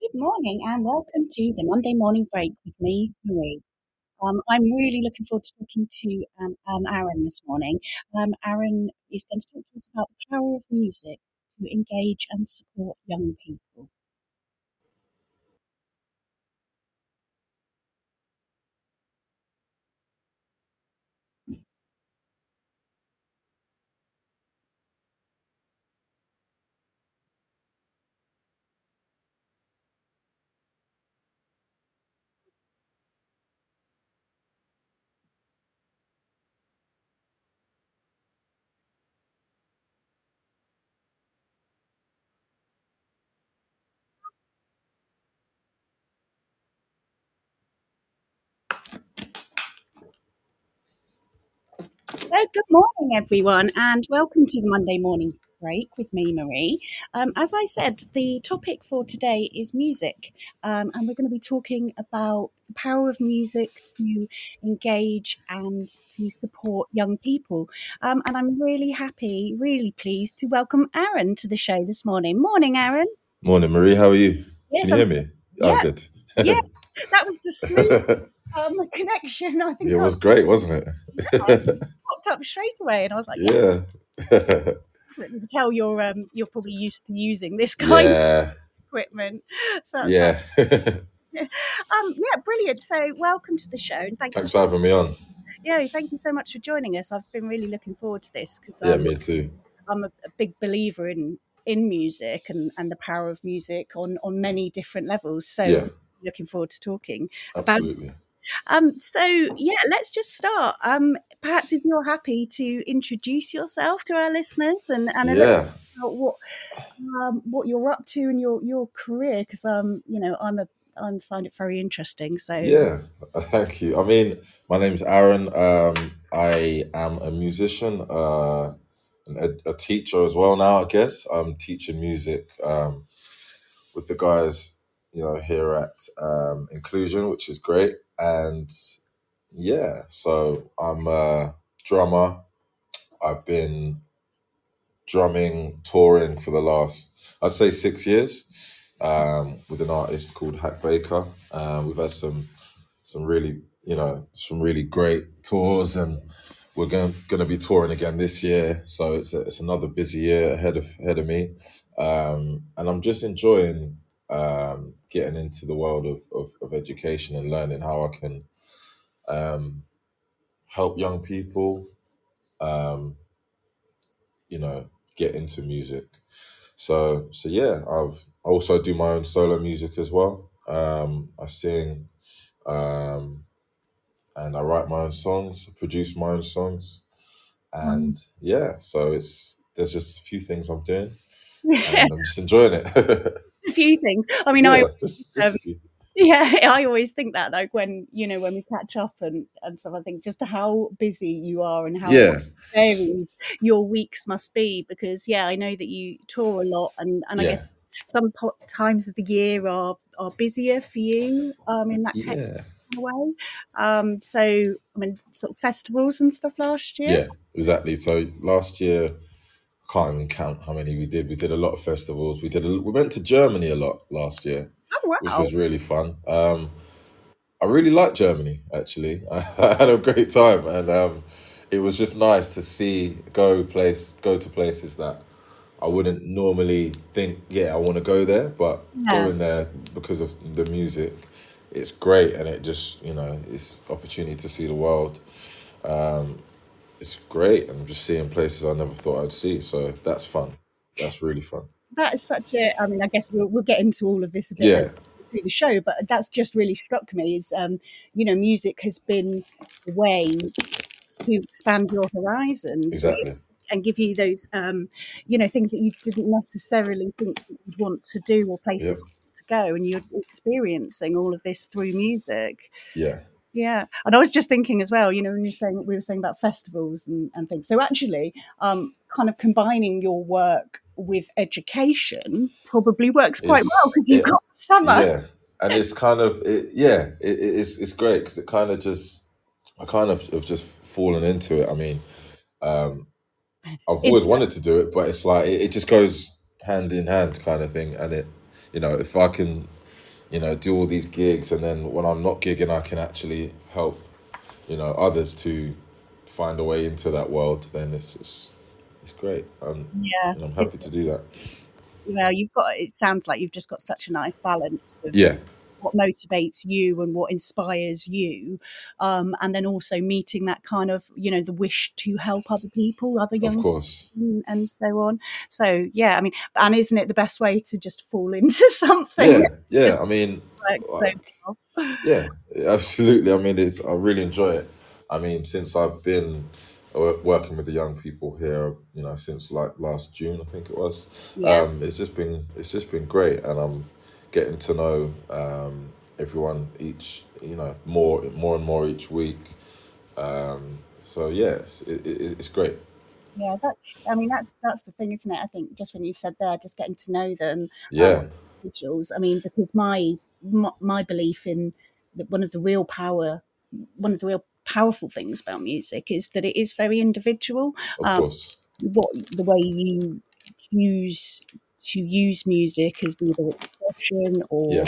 Good morning and welcome to the Monday morning break with me, Marie. Um, I'm really looking forward to talking to um, um, Aaron this morning. Um, Aaron is going to talk to us about the power of music to engage and support young people. So, good morning, everyone, and welcome to the Monday morning break with me, Marie. Um, as I said, the topic for today is music, um, and we're going to be talking about the power of music to engage and to support young people. Um, and I'm really happy, really pleased to welcome Aaron to the show this morning. Morning, Aaron. Morning, Marie. How are you? Yes, Can you I'm, hear me? Oh, yeah, good. yeah. That was the smooth um, connection. I think it I was great, wasn't it? popped up straight away, and I was like, yeah. yeah. Excellent. You can tell you're um, you're probably used to using this kind of equipment. So Yeah. Um, yeah, brilliant. So welcome to the show, and thank Thanks you. for having me on. Yeah, thank you so much for joining us. I've been really looking forward to this because Yeah, um, me too. I'm a, a big believer in in music and, and the power of music on on many different levels. So Yeah, looking forward to talking about absolutely. Um so yeah let's just start um perhaps if you're happy to introduce yourself to our listeners and and a little Yeah. about what um, what you're up to in your your career because um you know I'm a I find it very interesting. So Yeah. Thank you. I mean, my name's Aaron. Um, I am a musician, uh, and a, a teacher as well now, I guess. I'm teaching music um, with the guys, you know, here at um, Inclusion, which is great. And Yeah, so I'm a drummer. I've been drumming, touring for the last, I'd say, six years um, with an artist called Hack Baker. Um, we've had some some really, you know, some really great tours, and we're going going to be touring again this year. So it's a, it's another busy year ahead of ahead of me, um, and I'm just enjoying um, getting into the world of, of, of education and learning how I can. Um, help young people um you know get into music. So so yeah i've I also do my own solo music as well. Um i sing um and i write my own songs produce my own songs. And yeah so it's there's just a few things i'm doing and i'm just enjoying it a few things. I mean, I yeah just just um, few yeah, I always think that like when you know when we catch up and and stuff. I think just how busy you are and how yeah varied your weeks must be because yeah, I know that you tour a lot and and I yeah guess some po- times of the year are are busier for you um in that yeah way. Um, so I mean, sort of festivals and stuff last year. yeah exactly so last year can't even count how many we did. We did a lot of festivals. We did. A, we went to Germany a lot last year, Oh which was really fun. Um, I really liked Germany. Actually, I had a great time, and um, it was just nice to see go place go to places that I wouldn't normally think. Yeah, I want to go there, but Yeah, going there because of the music, it's great, and it just you know it's opportunity to see the world. Um, it's great, and I'm just seeing places I never thought I'd see. So that's fun. That's really fun. that is such a. I mean, I guess we'll we'll get into all of this a bit Yeah, through the show, but that's just really struck me. Is um, you know, music has been a way to expand your horizons, exactly. and give you those um, you know, things that you didn't necessarily think you'd want to do or Yep. places to go, and you're experiencing all of this through music. Yeah. Yeah, and I was just thinking as well, you know, when you're saying we were saying about festivals and, and things. So actually, um, kind of combining your work with education probably works quite well because you've it. got summer. Yeah, and it's kind of it, yeah. It, it- it's it's great because it kind of just I kind of have just fallen into it. I mean, um, I've It's always wanted to do it, but it's like it, it just goes hand in hand kind of thing. And it, you know, if I can you know, do all these gigs, and then when I'm not gigging, I can actually help, you know, others to find a way into that world. Then it's it's, it's great. Um, Yeah, and I'm happy to do that. well, you've got. It sounds like you've just got such a nice balance of Yeah, what motivates you and what inspires you, um, and then also meeting that kind of you know the wish to help other people, other of young course. and, and so on. So yeah, I mean, and isn't it the best way to just fall into something Yeah, yeah. just I mean, works so like, well? yeah, absolutely. I mean, it's I really enjoy it. I mean, since I've been working with the young people here, you know, since like last June, I think it was. Yeah, Um, it's just been it's just been great, and I'm getting to know um, everyone each, you know, more more and more each week. Um, so yes, it, it, it's great. yeah. That's. I mean, that's that's the thing, isn't it? I think just when you've said there, just getting to know them, um, Yeah, individuals. I mean, because my my, my belief in that one of the real power, one of the real powerful things about music is that it is very individual. of Um, course. what the way you choose to use music as either expression or Yeah,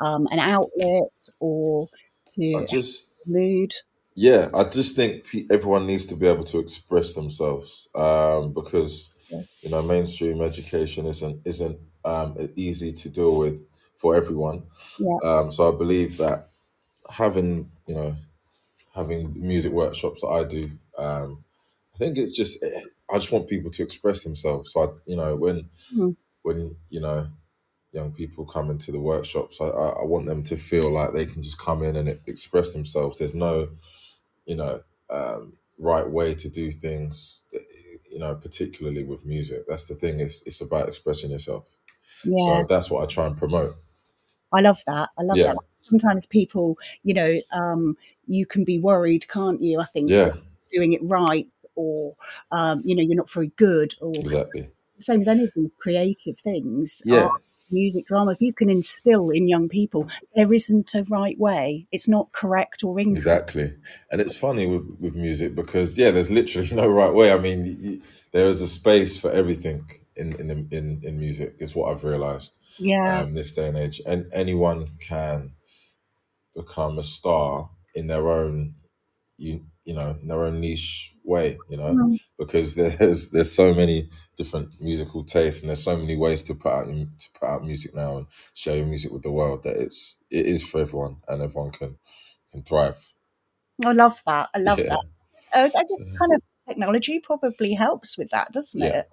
um, an outlet or to I just mood. yeah, I just think everyone needs to be able to express themselves um, because Yeah. you know mainstream education isn't isn't um, easy to deal with for everyone. Yeah. Um, so I believe that having you know having music workshops that I do, um, I think it's just eh, I just want people to express themselves. So I, you know when Mm. When you know young people come into the workshops, I, I, I want them to feel like they can just come in and e- express themselves. There's no you know um, right way to do things. You know, particularly with music. That's the thing. It's it's about expressing yourself. Yeah, So that's what I try and promote. I love that. I love Yeah, that. Sometimes people, you know, um, you can be worried, can't you? I think yeah, doing it right or, um, you know, you're not very good or exactly. Same with any of these creative things, Yeah, art, music, drama, if you can instill in young people, there isn't a right way. It's not correct or incorrect. Exactly, and it's funny with, with music because yeah, there's literally no right way. I mean, y y there is a space for everything in in in, in music. Is what I've realized Yeah. um, this day and age, and anyone can become a star in their own you you know in their own niche way. You know, Mm. because there's there's so many different musical tastes, and there's so many ways to put out to put out music now and share your music with the world that it's it is for everyone, and everyone can can thrive. I love that. I love Yeah. that. Uh, I So, guess kind of technology probably helps with that, doesn't yeah, it?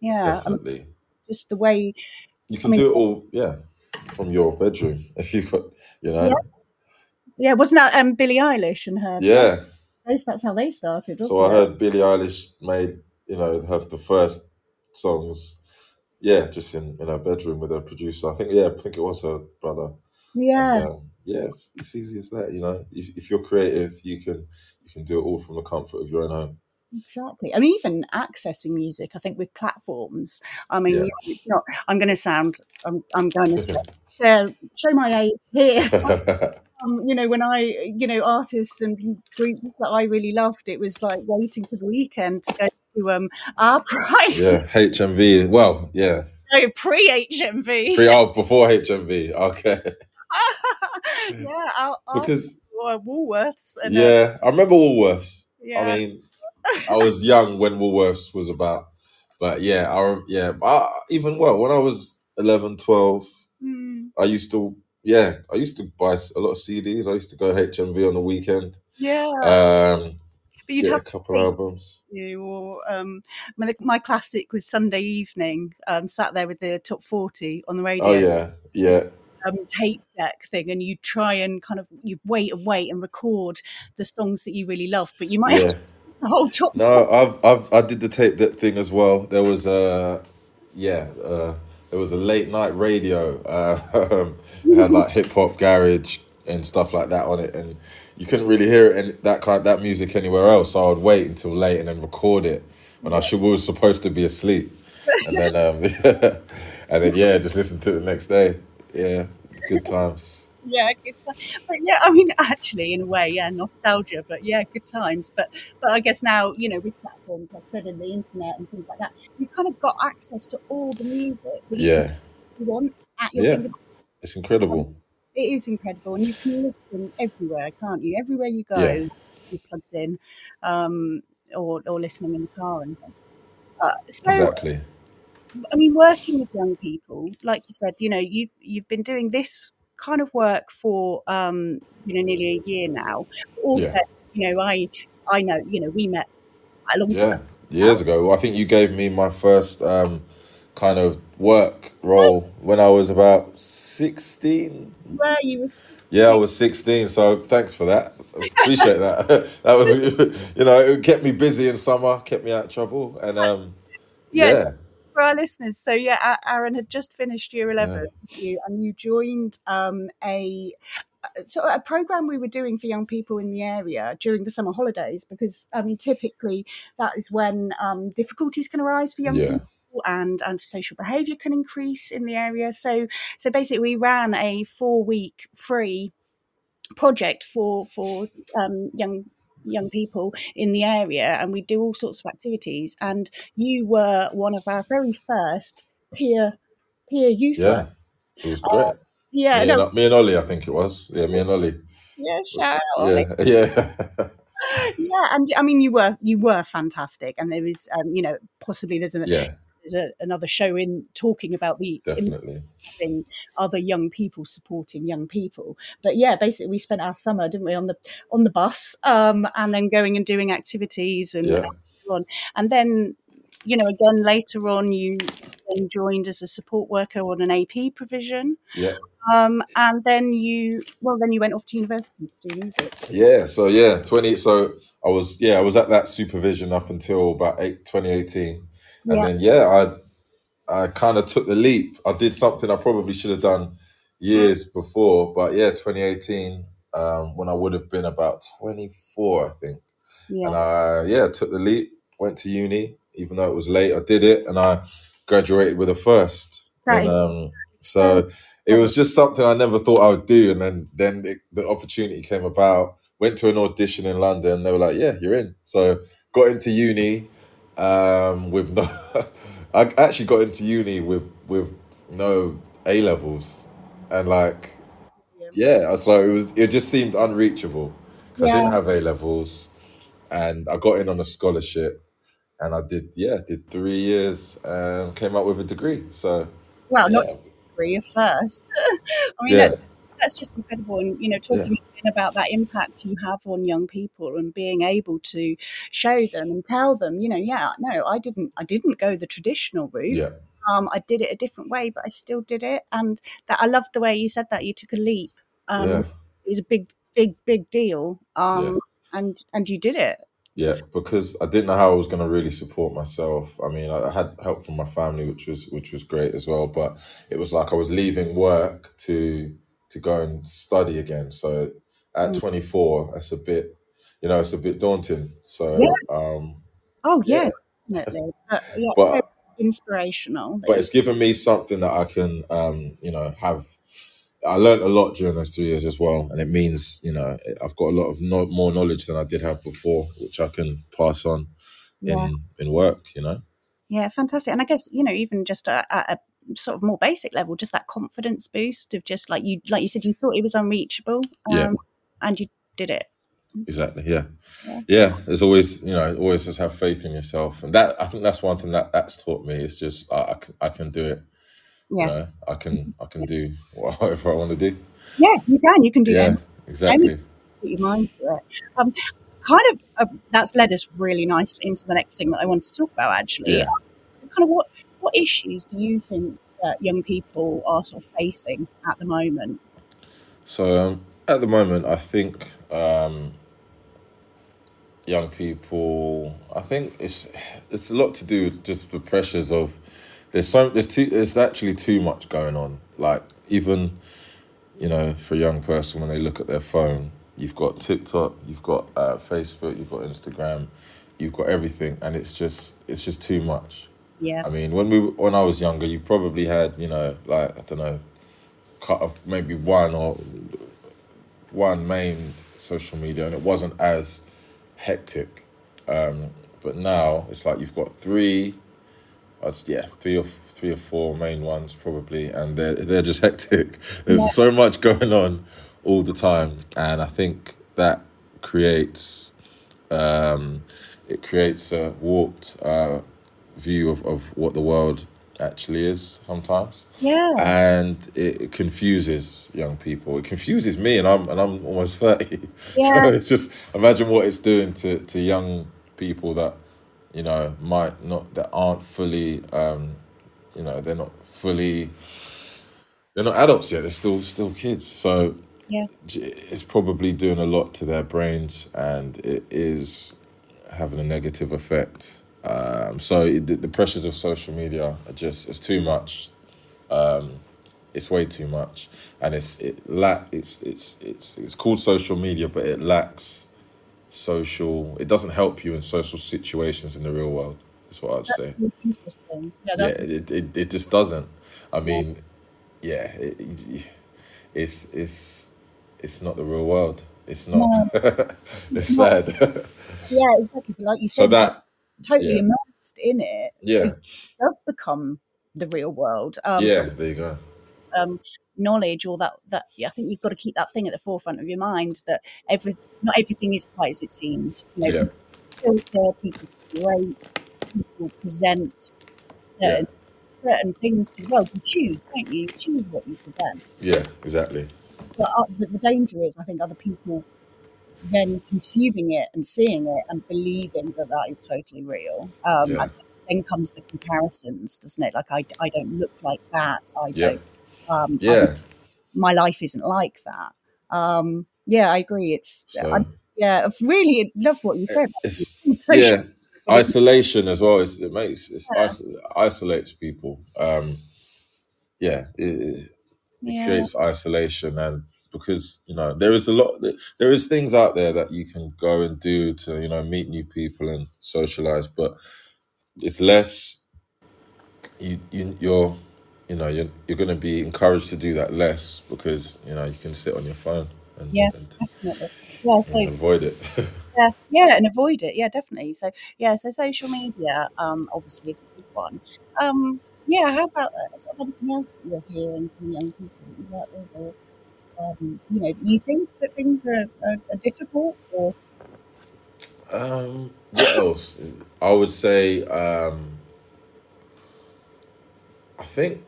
Yeah. Um, definitely. just the way, You I can mean, do it all, yeah, from your bedroom if you've got, you yeah, know, yeah. Wasn't that um, Billie Eilish and her? yeah. That's that's how they started, So I it? heard Billie Eilish made, you know, have the first songs, yeah, just in in her bedroom with her producer. I think, yeah, I think it was her brother. And Yeah. um, yeah, it's, it's easy as that, you know. If if you're creative, you can you can do it all from the comfort of your own home. Exactly. I mean, even accessing music, I think with platforms. I mean, Yeah. you know, it's not. I'm going to sound. I'm. I'm going to share show my age here. Um, you know, when I, you know, artists and groups that I really loved, it was like waiting to the weekend to go to um our price. yeah, HMV. Well, yeah, No, pre HMV. three hours before HMV. Okay, yeah, our, our because uh, Woolworths and uh, yeah, I remember Woolworths. I mean, I was young when Woolworths was about, but yeah, I yeah, I, even well when I was 11, 12, mm, I used to yeah, I used to buy a lot of CDs. I used to go HMV on the weekend, yeah. um, But you'd a have to couple albums. you or um my, my classic was Sunday evening. Um, sat there with the top forty on the radio. Oh yeah, yeah, um, tape deck thing, and you try and kind of you wait and wait and record the songs that you really love, but you might have to the whole top. No, I've I've I did the tape that thing as well. There was a yeah, uh, there was a late night radio. Uh, it had like hip hop garage and stuff like that on it, and you couldn't really hear it and that kind that music anywhere else. So I would wait until late and then record it when I should was supposed to be asleep, and then um, and then yeah, just listen to it the next day. Yeah, good times. Yeah, good time. But yeah, I mean, actually, in a way, yeah, nostalgia. But yeah, good times. But but I guess now, you know, with platforms, like I said, in the internet and things like that, you kind of got access to all the music that Yeah, you want at your yeah, fingertips. it's incredible. it is incredible, and you can listen everywhere, can't you? Everywhere you go, Yeah. you're plugged in, um, or or listening in the car and. Uh, so, Exactly. I mean, working with young people, like you said, you know, you've you've been doing this kind of work for um, you know nearly a year now. Also, Yeah. you know, I I know, you know, we met a long time. Yeah. Years ago, I think you gave me my first um, kind of work role when I was about sixteen. Where you were Yeah, I was 16, so thanks for that. Appreciate that. that was, you know, it kept me busy in summer, kept me out of trouble, and um, yes yeah, for our listeners. So yeah, Aaron had just finished year eleven, yeah, you and you joined um, a so a program we were doing for young people in the area during the summer holidays because I mean typically that is when um, difficulties can arise for young yeah, people and antisocial behaviour can increase in the area. So so basically we ran a four week free project for for um, young young people in the area and we do all sorts of activities and you were one of our very first peer peer youth yeah. It was uh, great. yeah Me no and me and Ollie, I think it was. Yeah, me and Ollie. yeah shout out Ollie. Yeah, yeah, yeah and i mean you were you were fantastic and there is um, you know possibly there's, a, yeah. There's a, another show in talking about the Definitely. other young people supporting young people but yeah basically we spent our summer didn't we on the on the bus um and then going and doing activities and Yeah, on and then you know again later on you then joined as a support worker on an ap provision yeah, um and then you well then you went off to university to do music yeah. So yeah, twenty. So I was yeah, I was at that supervision up until about eight, 2018. And yeah then yeah, I I kind of took the leap. I did something I probably should have done years before, but yeah, 2018, um, when I would have been about 24, I think. yeah And I, yeah, took the leap, went to uni, even though it was late, I did it and I graduated with a first. And um, so it was just something I never thought I would do. And then, then it, the opportunity came about, went to an audition in London. They were like, yeah, you're in. So got into uni um, with no, I actually got into uni with, with no A levels. And like, yeah. yeah, so it was, it just seemed unreachable because I didn't have A levels. And I got in on a scholarship and I did yeah did three years and came out with a degree. So well not yeah, just degree first. I mean yeah, that's that's just incredible. And you know yeah, about that impact you have on young people and being able to show them and tell them you know yeah no i didn't i didn't go the traditional route yeah, um i did it a different way but i still did it and that i loved the way you said that you took a leap um yeah, it was a big big big deal yeah, um and and you did it yeah. Because I didn't know how I was going to really support myself. I mean, I had help from my family, which was which was great as well. But it was like I was leaving work to to go and study again. So at Mm. 24, that's a bit, you know, it's a bit daunting. yeah So um, oh yeah yeah, definitely but yeah but inspirational but it's given me something that I can, um, you know, have. I learned a lot during those two years as well, and it means you know I've got a lot of no, more knowledge than I did have before, which I can pass on yeah in in work. You know, Yeah, fantastic. And I guess you know, even just at, a sort of more basic level, just that confidence boost of just like you, like you said, you thought it was unreachable, yeah, um, and you did it. exactly, yeah, Yeah, yeah. There's always you know always just have faith in yourself, and that I think that's one thing that that's taught me. It's just I, I can I can do it. You yeah, know, I can I can do whatever I want to do. yeah. You can. You can do Yeah, any exactly. put your mind to it. Um, kind of uh, that's led us really nicely into the next thing that I wanted to talk about. Actually, Yeah. kind of what what issues do you think that young people are sort of facing at the moment? So um, at the moment, I think um, young people. I think it's it's a lot to do with just the pressures of there's so there's too there's actually too much going on. Like even you know for a young person when they look at their phone, you've got TikTok, you've got uh, Facebook, you've got Instagram, you've got everything, and it's just it's just too much. Yeah, I mean, when we when I was younger, you probably had you know like I don't know, cut off maybe one or one main social media, and it wasn't as hectic. Um, but now it's like you've got three, That's yeah, three or three or four main ones probably, and they're they're just hectic. There's so much going on all the time, and I think that creates um, it creates a warped uh, view of, of what the world actually is sometimes Yeah. and it, confuses young people it confuses me and i'm and i'm almost 30 Yeah. so it's just imagine what it's doing to to young people that you know might not that aren't fully um you know they're not fully they're not adults yet they're still still kids so Yeah. it's probably doing a lot to their brains and it is having a negative effect um so it, the, the pressures of social media are just it's too much um it's way too much and it's it lack it's it's it's it's called social media but it lacks social it doesn't help you in social situations in the real world is what i'd That's say interesting. Yeah, yeah it, it, it just doesn't i mean yeah it, it- it's it's it's not the real world it's not No, it's it's not. sad Yeah, exactly. Like you said. so that totally yeah immersed in it, yeah it does become the real world. Um, yeah there you go um, knowledge or that that yeah, I think you've got to keep that thing at the forefront of your mind that every not everything is quite as it seems. You know, yeah people filter, people curate, people present yeah certain certain things to the world. You choose, don't you? You choose what you present. yeah exactly But uh, the, the danger is, I think, other people then consuming it and seeing it and believing that that is totally real. Um, yeah and then comes the comparisons, doesn't it? Like I, I don't look like that. I yeah don't. Um, I'm, yeah my life isn't like that. Um, yeah, I agree. It's I, so yeah, I really love what you said. it's Social yeah isolation as well it's, it makes it's Yeah, iso- isolates people um yeah it, it it yeah, creates isolation and because you know there is a lot there is things out there that you can go and do to you know meet new people and socialize but it's less you, you you're you know you're, you're going to be encouraged to do that less because you know you can sit on your phone and yeah, and, definitely. Yeah, so and avoid it yeah, yeah, and avoid it. Yeah, definitely. So yeah, so social media, um, obviously is a big one. Um, yeah, how about uh, sort of anything else that you're hearing from young people that you work with, or um, you know, do you think that things are, are, are difficult, or? Um what else? I would say um i think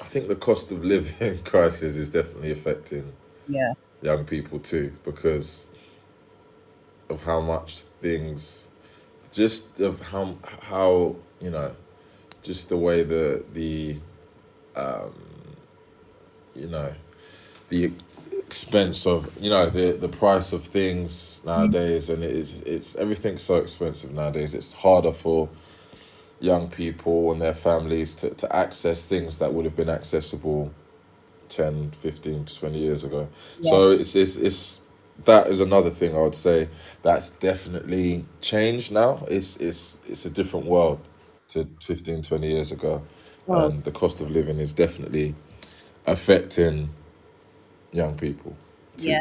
i think the cost of living crisis is definitely affecting yeah, young people too because of how much things just of how how you know just the way the the um you know the expense of you know the the price of things nowadays and it is it's everything's so expensive nowadays. It's harder for young people and their families to, to access things that would have been accessible 10 15 to 20 years ago. Yeah, so it's it's, it's that is another thing i would say that's definitely changed now. It's it's it's a different world to 15 20 years ago. Well, and the cost of living is definitely affecting young people yeah,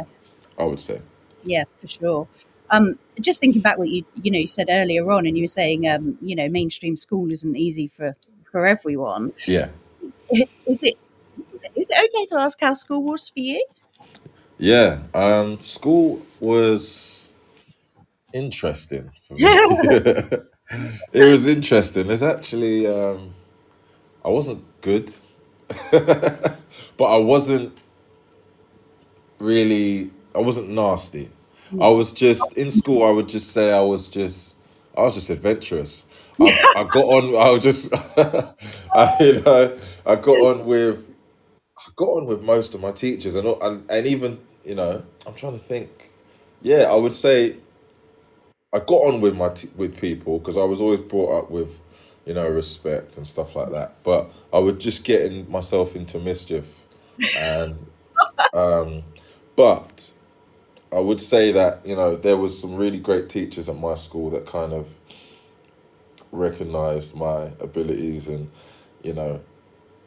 i would say yeah, for sure. Um, just thinking back what you you know you said earlier on, and you were saying um, you know mainstream school isn't easy for for everyone. yeah Is it is it okay to ask how school was for you? yeah um school was interesting for me yeah, it was interesting there's actually um i wasn't good but i wasn't really I wasn't nasty. I was just in school. I would just say I was just I was just adventurous. I, I got on. I was just I you know I got on with I got on with most of my teachers and and and even you know I'm trying to think. Yeah, I would say I got on with my t- with people because I was always brought up with you know respect and stuff like that. But I would just get in myself into mischief and um, but I would say that you know there was some really great teachers at my school that kind of recognized my abilities and you know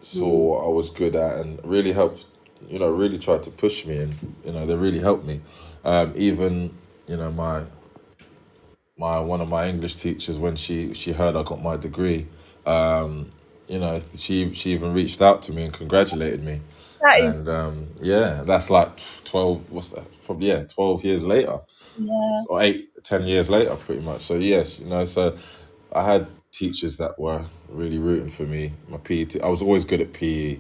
saw Mm. what I was good at and really helped you know really tried to push me and you know they really helped me um, even you know my my one of my English teachers when she she heard I got my degree. Um, you know, she she even reached out to me and congratulated me. That is, And um, yeah, that's like twelve. What's that? Probably yeah, twelve years later yeah, or eight, ten years later, pretty much. So yes, you know, so I had teachers that were really rooting for me. My PE, te- I was always good at PE,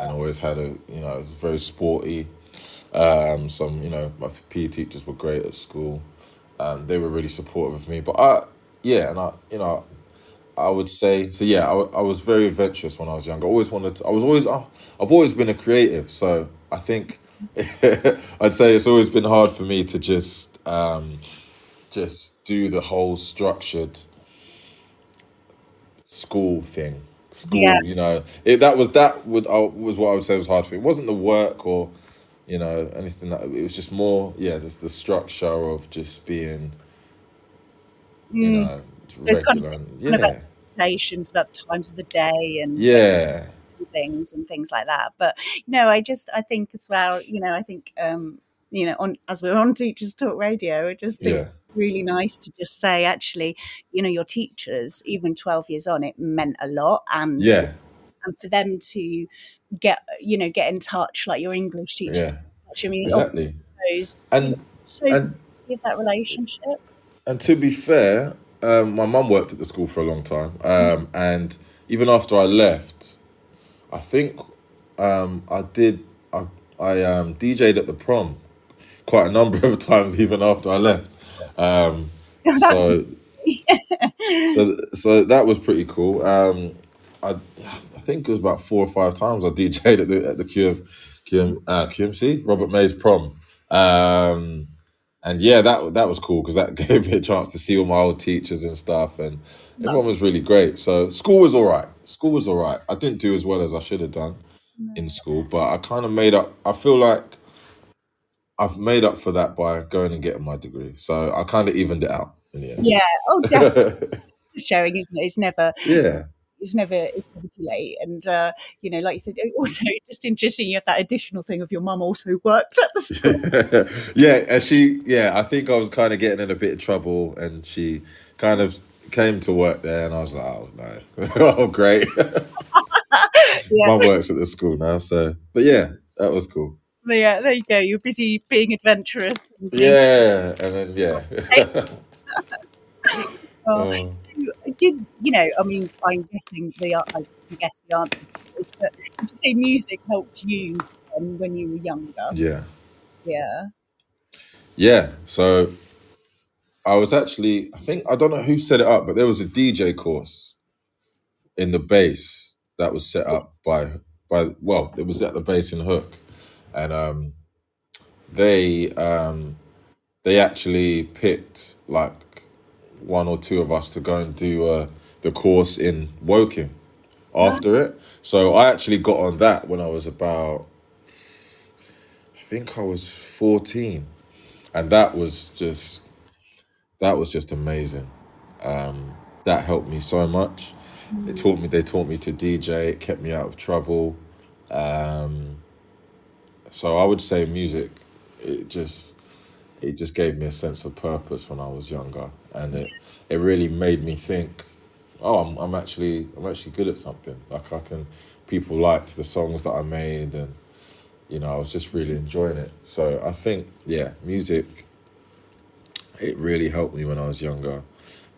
and always had a, you know, very sporty. Um, some, you know, my PE teachers were great at school. Um, they were really supportive of me. But I, yeah, and I, you know, I would say so. Yeah, I, I was very adventurous when I was younger. I always wanted. To, I was always. oh, I've always been a creative. So I think I'd say it's always been hard for me to just um, just do the whole structured school thing. yeah. School, you know, it, that was that would uh, was what I would say was hard for me. It wasn't the work or you know anything that it was just more yeah. There's the structure of just being you Mm. Know There's kind of regular. And, kind of yeah, expectations about times of the day and yeah, things and things like that. But no, I just I think as well, you know, I think um, you know, on as we're on Teachers Talk Radio, I just think yeah, it's really nice to just say actually, you know, your teachers, even twelve years on, it meant a lot, and yeah, and for them to get you know get in touch like your English teacher. yeah. touch, I mean, Exactly. shows And shows and that relationship. and to be fair, um, my mum worked at the school for a long time, um, and even after I left, I think um, I did. I I um, DJ'd at the prom quite a number of times, even after I left. Um, so so so that was pretty cool. Um, I I think it was about four or five times I DJ'd at the at the QM, QM, uh, QMC Robert May's prom. Um, and yeah, that that was cool because that gave me a chance to see all my old teachers and stuff, and everyone was really great. So school was all right. School was all right. I didn't do as well as I should have done in school, but I kind of made up. I feel like I've made up for that by going and getting my degree. So I kind of evened it out in the yeah. Oh, definitely end. showing, isn't it? It's never yeah, it's never it's never too late. And uh, you know, like you said, also just interesting. You have that additional thing of your mum also worked at the school. yeah, and she, yeah, I think I was kind of getting in a bit of trouble, and she kind of came to work there, and I was like, oh no, oh great, yeah, mum works at the school now, so, but yeah, that was cool. but yeah. There you go. You're busy being adventurous. And being, Yeah, and then yeah, oh, did you know? I mean, I'm guessing the I I guess the answer is that did you say music helped you um, when you were younger? yeah, Yeah. yeah. So I was actually, I think I don't know who set it up, but there was a DJ course in the base that was set up by by well, it was at the base in Hook, and um, they um, they actually picked like one or two of us to go and do uh, the course in Woking after it. So I actually got on that when I was about, I think I was fourteen, and that was just that was just amazing. Um, that helped me so much. It taught me. They taught me to DJ. It kept me out of trouble. Um, so I would say music. It just it just gave me a sense of purpose when I was younger, and it it really made me think. Oh, I'm I'm actually I'm actually good at something. Like I can. People liked the songs that I made, and you know I was just really enjoying it. So I think yeah, music. It really helped me when I was younger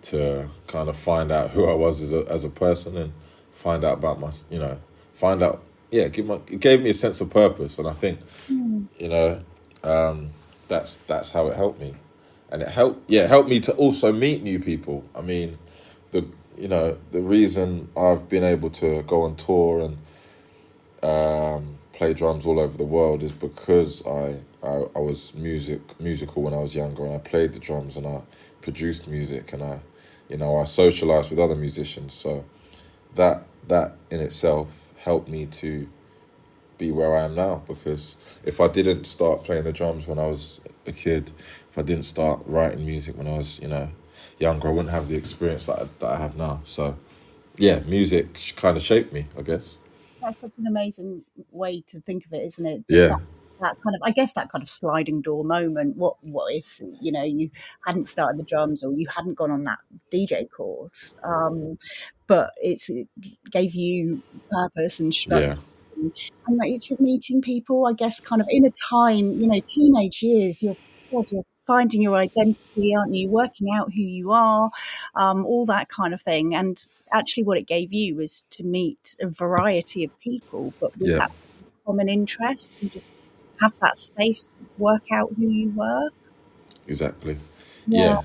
to kind of find out who I was as a as a person and find out about my you know find out yeah give my it gave me a sense of purpose and I think you know um, that's that's how it helped me. And it helped yeah it helped me to also meet new people. I mean the you know the reason I've been able to go on tour and um, play drums all over the world is because I, I I was music musical when I was younger and I played the drums and I produced music and I you know I socialized with other musicians. So that that in itself helped me to be where I am now because if I didn't start playing the drums when I was a kid if I didn't start writing music when I was you know younger I wouldn't have the experience that I, that I have now so yeah music kind of shaped me I guess That's such an amazing way to think of it, isn't it? Just yeah that that kind of I guess that kind of sliding door moment. What what if you know you hadn't started the drums or you hadn't gone on that DJ course? Um, but it's, it gave you purpose and structure. Yeah. And, like it's meeting people, I guess, kind of in a time, you know, teenage years. You're God, you're finding your identity, aren't you? Working out who you are, um, all that kind of thing. And actually, what it gave you was to meet a variety of people, but with Yeah. that common interest and just have that space to work out who you were. Exactly. Yeah.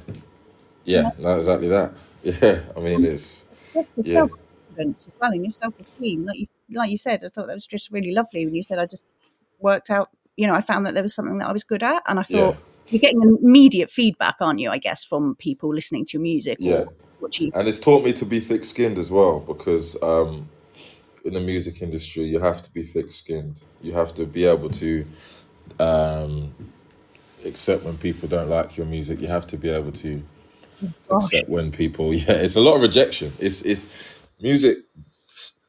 Yeah. Yeah. No, exactly that. Yeah. I mean, it's for yeah. self confidence as well and your self esteem. Like you like you said, I thought that was just really lovely when you said I just worked out, you know, I found that there was something that I was good at and I Yeah. thought you're getting immediate feedback, aren't you, I guess, from people listening to your music Yeah. watching And it's taught me to be thick skinned as well because um, in the music industry, you have to be thick skinned. You have to be able to um, accept when people don't like your music. You have to be able to gosh. accept when people, yeah, it's a lot of rejection. It's, it's music,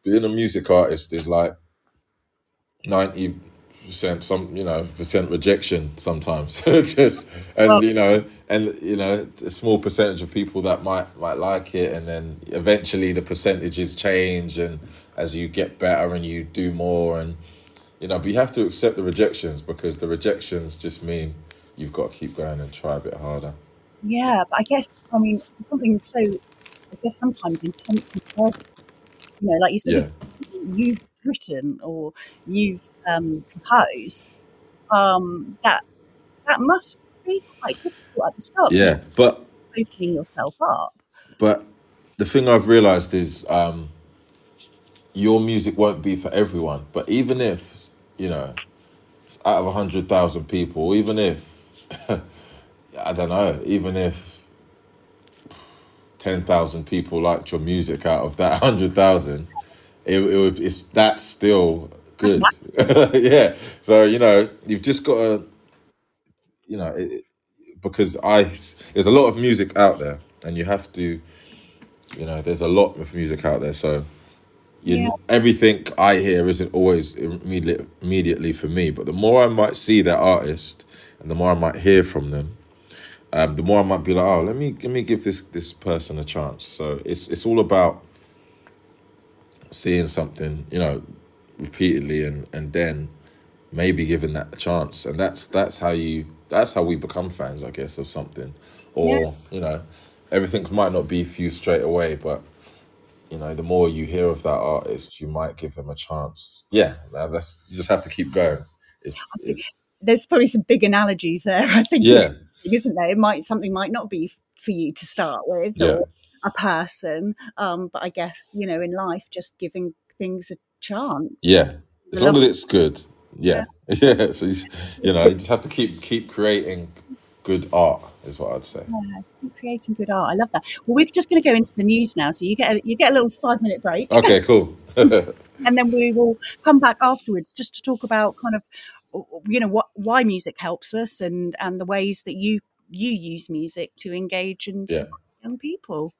being a music artist is like 90 percent some you know percent rejection sometimes. Just and Well, you know and you know a small percentage of people that might might like it and then eventually the percentages change and as you get better and you do more and you know but you have to accept the rejections because the rejections just mean you've got to keep going and try a bit harder. Yeah, but I guess I mean something so I guess sometimes intense personal, you know, like you said, yeah you've written or you've um, composed, um, that that must be quite difficult at the start yeah but opening yourself up. but the thing i've realized is um your music won't be for everyone but even if you know out of 100,000 people, even if, I don't know, even if 10,000 people liked your music out of that 100,000, it, it would, it's, that's still good. yeah. So, you know, you've just got to, you know, it, because I, there's a lot of music out there and you have to, you know, there's a lot of music out there. So, you Yeah, everything I hear isn't always immediately immediately for me, but the more I might see that artist and the more I might hear from them, um, the more I might be like, oh, let me let me give this this person a chance. So it's it's all about seeing something, you know, repeatedly and and then maybe giving that a chance, and that's that's how you that's how we become fans, I guess, of something, yeah, or you know, everything might not be for you straight away, but you know, the more you hear of that artist, you might give them a chance. Yeah, that's you just have to keep going. It's, it's there's probably some big analogies there. I think, yeah, isn't there? It might something might not be for you to start with, yeah, or a person, um, but I guess you know, in life, just giving things a chance yeah. As long as it's good, Yeah, yeah, yeah. So you, you know, you just have to keep keep creating good art, is what I'd say. yeah, creating good art. I love that. Well, we're just going to go into the news now, so you get a, you get a little five minute break, Okay, cool. and then we will come back afterwards just to talk about kind of you know what why music helps us and and the ways that you you use music to engage and yeah. young people.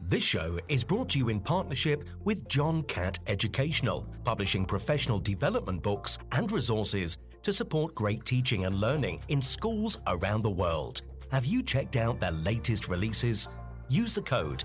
This show is brought to you in partnership with John Catt Educational, publishing professional development books and resources to support great teaching and learning in schools around the world. Have you checked out their latest releases? Use the code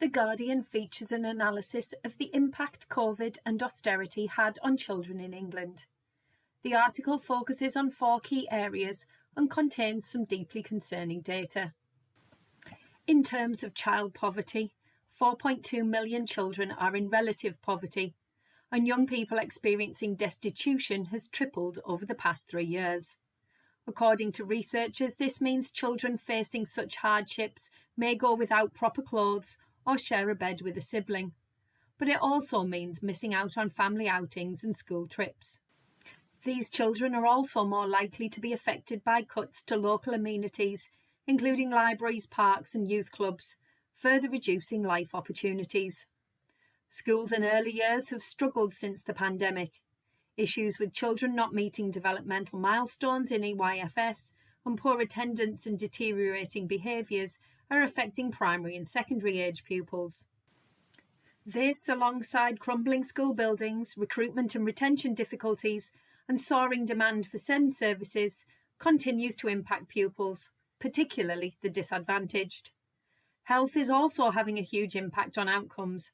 The Guardian features an analysis of the impact COVID and austerity had on children in England. The article focuses on four key areas and contains some deeply concerning data. In terms of child poverty, 4.2 million children are in relative poverty, and young people experiencing destitution has tripled over the past three years. According to researchers, this means children facing such hardships may go without proper clothes or share a bed with a sibling. But it also means missing out on family outings and school trips. These children are also more likely to be affected by cuts to local amenities, including libraries, parks, and youth clubs, further reducing life opportunities. Schools in early years have struggled since the pandemic. Issues with children not meeting developmental milestones in EYFS and poor attendance and deteriorating behaviours are affecting primary and secondary age pupils. This, alongside crumbling school buildings, recruitment and retention difficulties, and soaring demand for SEND services, continues to impact pupils, particularly the disadvantaged. Health is also having a huge impact on outcomes.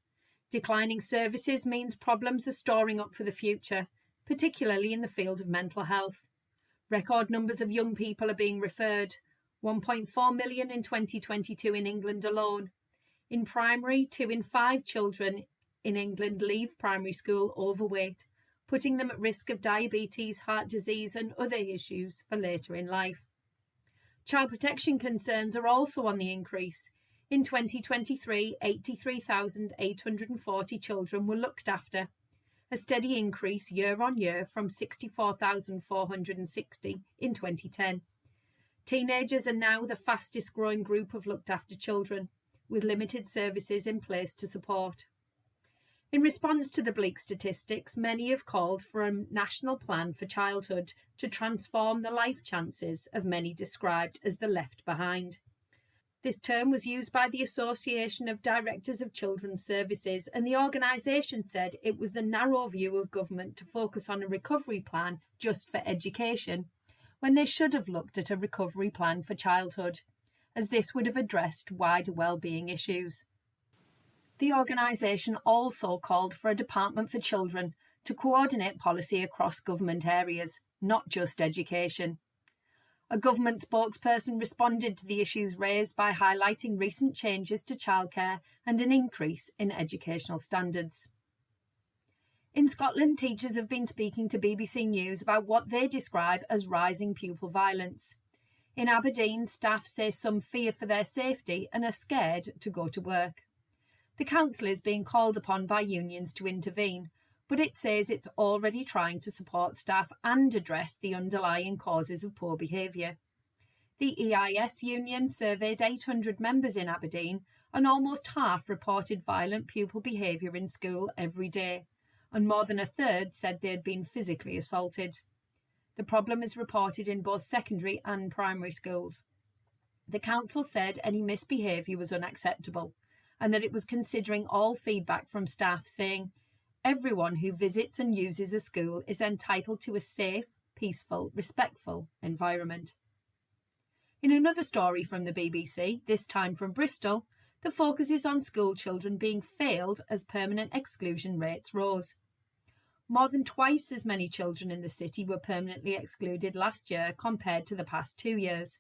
Declining services means problems are storing up for the future, particularly in the field of mental health. Record numbers of young people are being referred 1.4 million in 2022 in England alone. In primary, two in five children in England leave primary school overweight, putting them at risk of diabetes, heart disease, and other issues for later in life. Child protection concerns are also on the increase. In 2023, 83,840 children were looked after, a steady increase year on year from 64,460 in 2010. Teenagers are now the fastest growing group of looked after children, with limited services in place to support. In response to the bleak statistics, many have called for a national plan for childhood to transform the life chances of many described as the left behind. This term was used by the Association of Directors of Children's Services, and the organisation said it was the narrow view of government to focus on a recovery plan just for education, when they should have looked at a recovery plan for childhood, as this would have addressed wider well-being issues. The organisation also called for a Department for Children to coordinate policy across government areas, not just education. A government spokesperson responded to the issues raised by highlighting recent changes to childcare and an increase in educational standards. In Scotland, teachers have been speaking to BBC News about what they describe as rising pupil violence. In Aberdeen, staff say some fear for their safety and are scared to go to work. The council is being called upon by unions to intervene, but it says it's already trying to support staff and address the underlying causes of poor behaviour. The EIS union surveyed 800 members in Aberdeen, and almost half reported violent pupil behaviour in school every day, and more than a third said they had been physically assaulted. The problem is reported in both secondary and primary schools. The council said any misbehaviour was unacceptable and that it was considering all feedback from staff, saying, Everyone who visits and uses a school is entitled to a safe, peaceful, respectful environment. In another story from the BBC, this time from Bristol, the focus is on school children being failed as permanent exclusion rates rose. More than twice as many children in the city were permanently excluded last year compared to the past two years.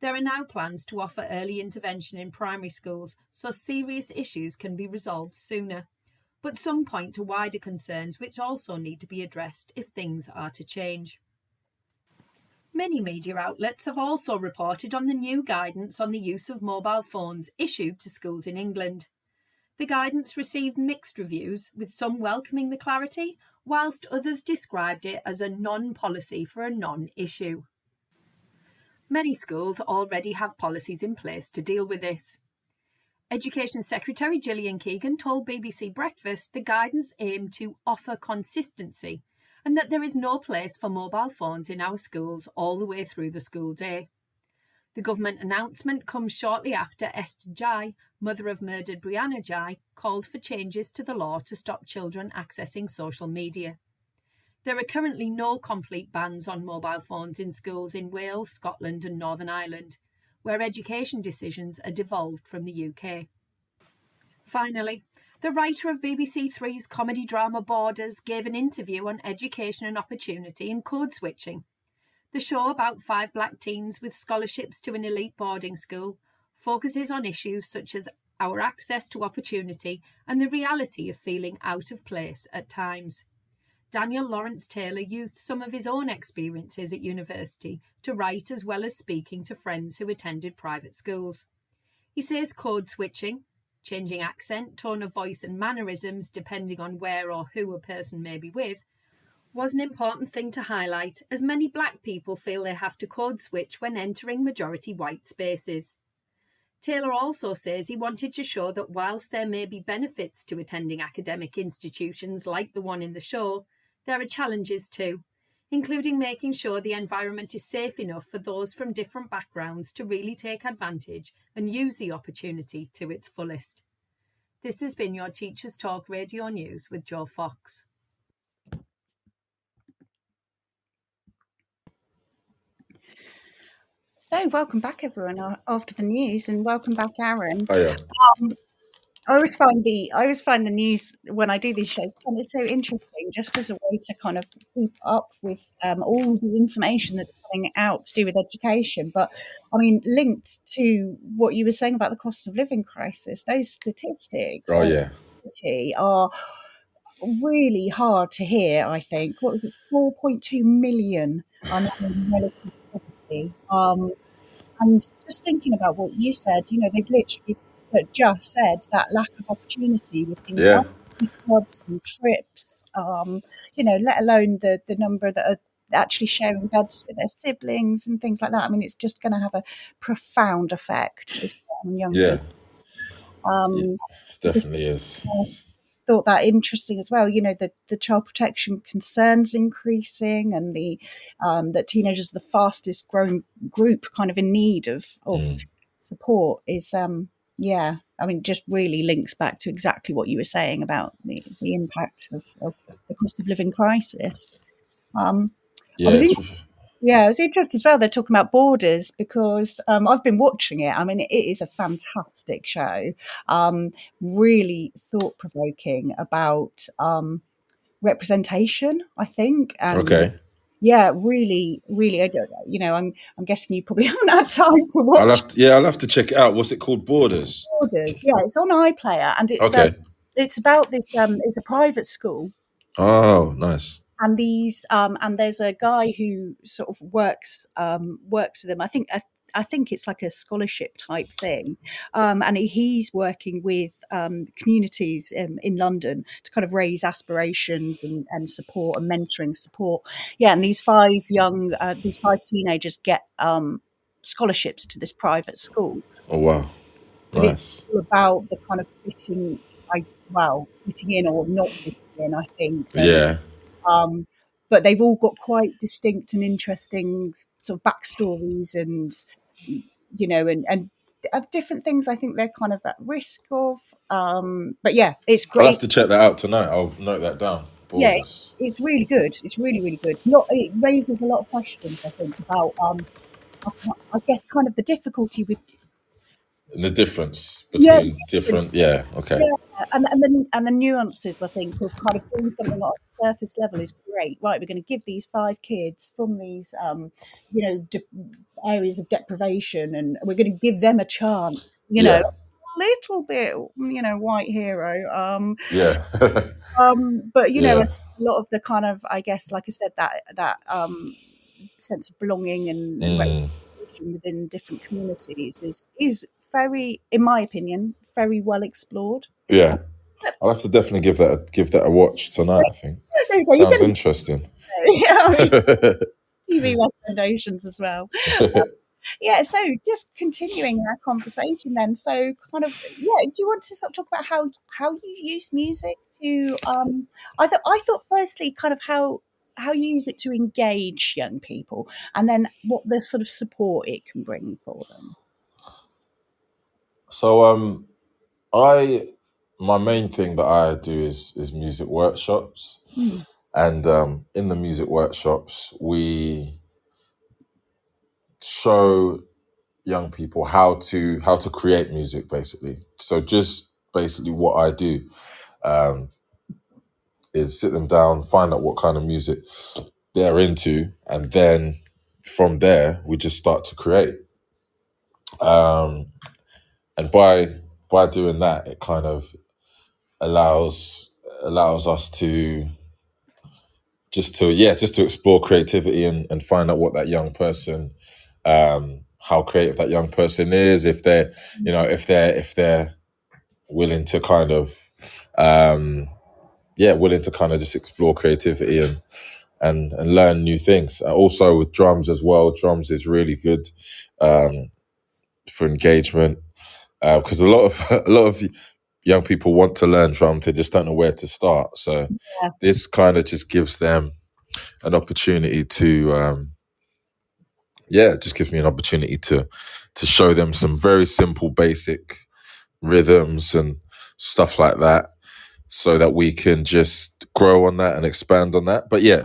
There are now plans to offer early intervention in primary schools so serious issues can be resolved sooner but some point to wider concerns which also need to be addressed if things are to change. Many media outlets have also reported on the new guidance on the use of mobile phones issued to schools in England. The guidance received mixed reviews, with some welcoming the clarity, whilst others described it as a non policy for a non issue. Many schools already have policies in place to deal with this. Education Secretary Gillian Keegan told BBC Breakfast the guidance aimed to offer consistency and that there is no place for mobile phones in our schools all the way through the school day. The government announcement comes shortly after Esther Ghey, mother of murdered Brianna Ghey, called for changes to the law to stop children accessing social media. There are currently no complete bans on mobile phones in schools in Wales, Scotland, and Northern Ireland, where education decisions are devolved from the UK. Finally, the writer of BBC Three's comedy drama Boarders gave an interview on education and opportunity and code switching. The show about five black teens with scholarships to an elite boarding school focuses on issues such as our access to opportunity and the reality of feeling out of place at times. Daniel Lawrence Taylor used some of his own experiences at university to write as well as speaking to friends who attended private schools. He says code switching, changing accent, tone of voice, and mannerisms depending on where or who a person may be with, was an important thing to highlight as many black people feel they have to code switch when entering majority white spaces. Taylor also says he wanted to show that whilst there may be benefits to attending academic institutions like the one in the show, there are challenges too, including making sure the environment is safe enough for those from different backgrounds to really take advantage and use the opportunity to its fullest. This has been your Teachers Talk Radio News with Joe Fox. So, welcome back, everyone, after the news, and welcome back, Aaron. Oh yeah. Um, I always find the I always find the news when I do these shows, and it's so interesting, just as a way to kind of keep up with um, all the information that's coming out to do with education. But I mean, linked to what you were saying about the cost of living crisis, those statistics Oh yeah. are really hard to hear. I think what was it, four point two million are now in relative poverty. Um, and just thinking about what you said, you know, they've literally just said that lack of opportunity with things Yeah. like clubs and trips, um, you know, let alone the, the number that are actually sharing beds with their siblings and things like that. I mean, it's just going to have a profound effect on young Yeah. people. Um, It definitely is. thought that interesting as well. You know, the, the child protection concerns increasing and the um, that teenagers are the fastest growing group kind of in need of, of Mm. support is um yeah i mean just really links back to exactly what you were saying about the, the impact of, of the cost of living crisis um Yeah. was it's- yeah, it was interested as well. They're talking about Boarders because um, I've been watching it. I mean, it is a fantastic show, um, really thought provoking about um, representation. I think. And, okay. Yeah, really, really. I don't, you know, I'm I'm guessing you probably haven't had time to watch I'll have to, yeah, I'll have to check it out. What's it called? Boarders. Boarders. Yeah, it's on iPlayer, and it's Okay. um, it's about this. Um, it's a private school, Oh, nice. and these um and there's a guy who sort of works um works with them i think i, I think it's like a scholarship type thing um and he's working with um communities in, in london to kind of raise aspirations and, and support and mentoring support yeah and these five young uh, these five teenagers get um scholarships to this private school Oh wow. But it's- Nice. all about the kind of fitting i well fitting in or not fitting in i think Yeah. um, but they've all got quite distinct and interesting sort of backstories and you know and and of different things I think they're kind of at risk of um, but yeah it's great. I'll have to check that out tonight. I'll note that down. Yeah, Boarders. it's really good it's really really good not it raises a lot of questions I think about um, I I guess kind of the difficulty with And the difference Yeah. between different. Yeah. Okay. Yeah, and and the and the nuances I think of kind of doing something like surface level is great. Right, we're going to give these five kids from these um, you know de- areas of deprivation, and we're going to give them a chance. You know, a little bit you know white hero. Um, Yeah. um, but you know Yeah. a lot of the kind of I guess like I said that that um, sense of belonging and, and Mm. within different communities is is very, in my opinion, very well explored. Yeah. I'll have to definitely give that a, give that a watch tonight. I think There you go, you sounds can- interesting. yeah, I mean, TV recommendations as well. Um, yeah, so just continuing our conversation then. So kind of yeah, do you want to sort of talk about how how you use music to um I thought I thought firstly kind of how how you use it to engage young people, and then what the sort of support it can bring for them. So um, I my main thing that I do is is music workshops, Mm. and um, in the music workshops we show young people how to how to create music basically. So just basically what I do um, is sit them down, find out what kind of music they're into, and then from there we just start to create. Um, and by by doing that, it kind of allows allows us to just to yeah just to explore creativity and, and find out what that young person um how creative that young person is if they're you know if they're if they're willing to kind of um yeah willing to kind of just explore creativity and and and learn new things. Also with drums as well drums is really good um for engagement because a lot of a lot of young people want to learn drum they just don't know where to start so Yeah. this kind of just gives them an opportunity to um yeah it just gives me an opportunity to to show them some very simple basic rhythms and stuff like that so that we can just grow on that and expand on that but yeah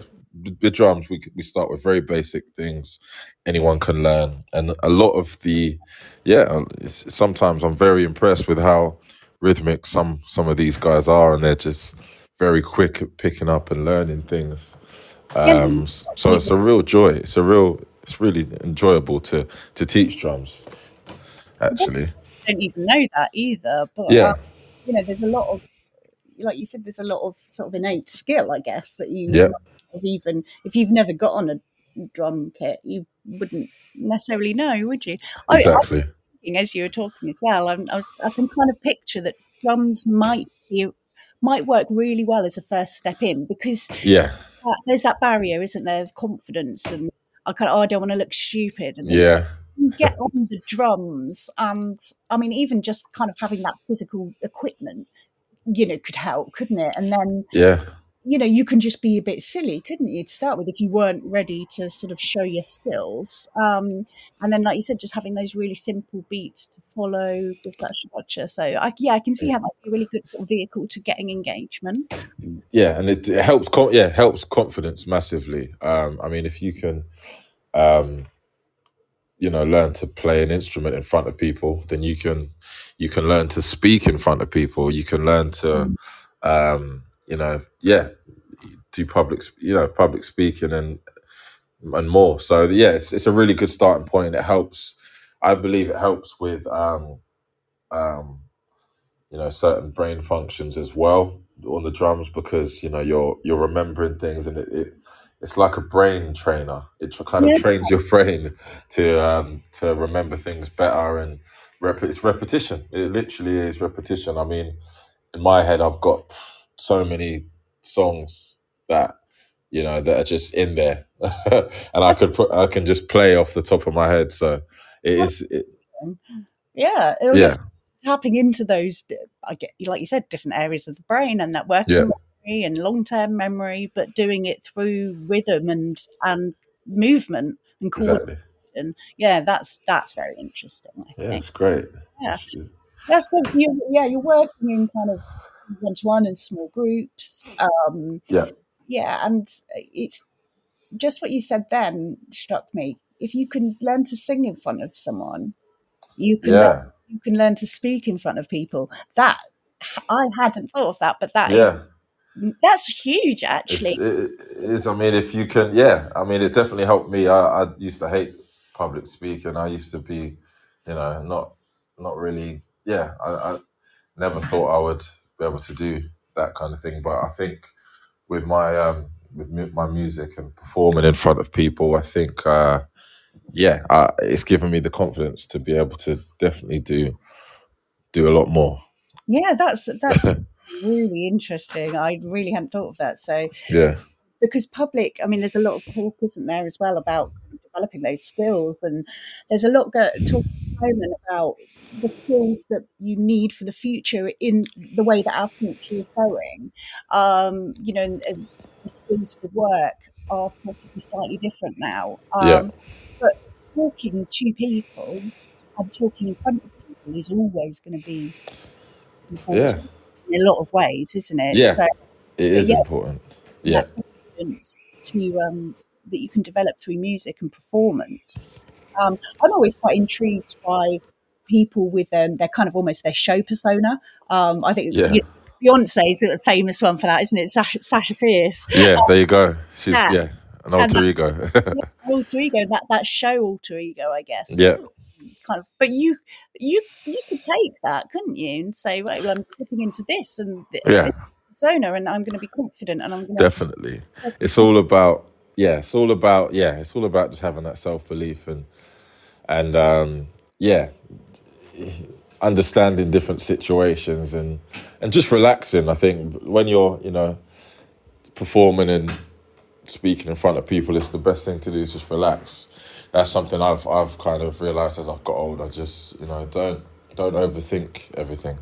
the drums we we start with very basic things anyone can learn. And a lot of the yeah uh, sometimes i'm very impressed with how rhythmic some some of these guys are and they're just very quick at picking up and learning things. Um so it's a real joy. It's a real it's really enjoyable to to teach drums actually. I don't even know that either. But yeah. um, you know, there's a lot of, like you said, there's a lot of sort of innate skill, I guess, that you yeah have even if you've never got on a drum kit, you wouldn't necessarily know, would you? I, I exactly. thinking as you were talking as well. I'm, I was, I can kind of picture that drums might be might work really well as a first step in because yeah. uh, there's that barrier, isn't there, of confidence and I kind of oh, I don't want to look stupid. And yeah. get on the drums and i mean even just kind of having that physical equipment you know could help couldn't it? And then yeah you know you can just be a bit silly couldn't you to start with if you weren't ready to sort of show your skills? Um and then like you said just having those really simple beats to follow with that structure. So I, yeah i can see how that's a really good sort of vehicle to getting engagement. Yeah and it, it helps con- yeah helps confidence massively. Um i mean if you can um you know learn to play an instrument in front of people then you can you can learn to speak in front of people. You can learn to um you know yeah do public you know public speaking and and more. So yeah it's, it's a really good starting point. It helps i believe it helps with um um you know certain brain functions as well on the drums because you know you're you're remembering things and it, it it's like a brain trainer. It tr- kind of yeah. trains your brain to um to remember things better and rep- it's repetition. It literally is repetition. I mean in my head i've got so many songs that you know that are just in there. And i could put i can just play off the top of my head. So it is it, yeah it was yeah. tapping into those i get like you said different areas of the brain and that yeah. working memory and long-term memory but doing it through rhythm and and movement and exactly. coordination. Yeah that's that's very interesting i yeah think. it's great. Yeah. That's good. So you, yeah you're working in kind of one-to-one and small groups um yeah yeah and it's just what you said then struck me if you can learn to sing in front of someone you can learn yeah you can learn to speak in front of people that i hadn't thought of that but that yeah that's huge actually it it is. I mean, if you can, yeah. I mean, it definitely helped me. I, I used to hate public speaking. I used to be, you know, not not really. Yeah, I, I never thought I would be able to do that kind of thing. But I think with my um with mu- my music and performing in front of people, I think uh yeah, uh, it's given me the confidence to be able to definitely do do a lot more. yeah that's that's really interesting i really hadn't thought of that so yeah, because public i mean there's a lot of talk isn't there as well about developing those skills and there's a lot go, talk moment about the skills that you need for the future in the way that our future is going um you know and, and the skills for work are possibly slightly different now. Yeah. Um, but talking to people and talking in front of people is always going to be important Yeah. in a lot of ways, isn't it? Yeah. So It is yeah. important. Yeah. to um, that you can develop through music and performance. Um, I'm always quite intrigued by people with um, their kind of almost their show persona. Um, I think Yeah. you know, Beyonce is a famous one for that, isn't it? Sasha, Sasha Fierce, Yeah. There you go. She's Yeah. yeah, an alter that- ego. alter ego, that that show alter ego, I guess. Yeah. Kind of, but you you you could take that, couldn't you, and say, right, well, I'm slipping into this and th- Yeah. this persona, and I'm going to be confident, and I'm going to Definitely. It's all about yeah, it's all about yeah, it's all about just having that self belief and and um yeah, understanding different situations and and just relaxing. I think when you're, you know, performing and speaking in front of people, it's the best thing to do is just relax. That's something I've I've kind of realized as I've got older. Just you know, don't don't overthink everything.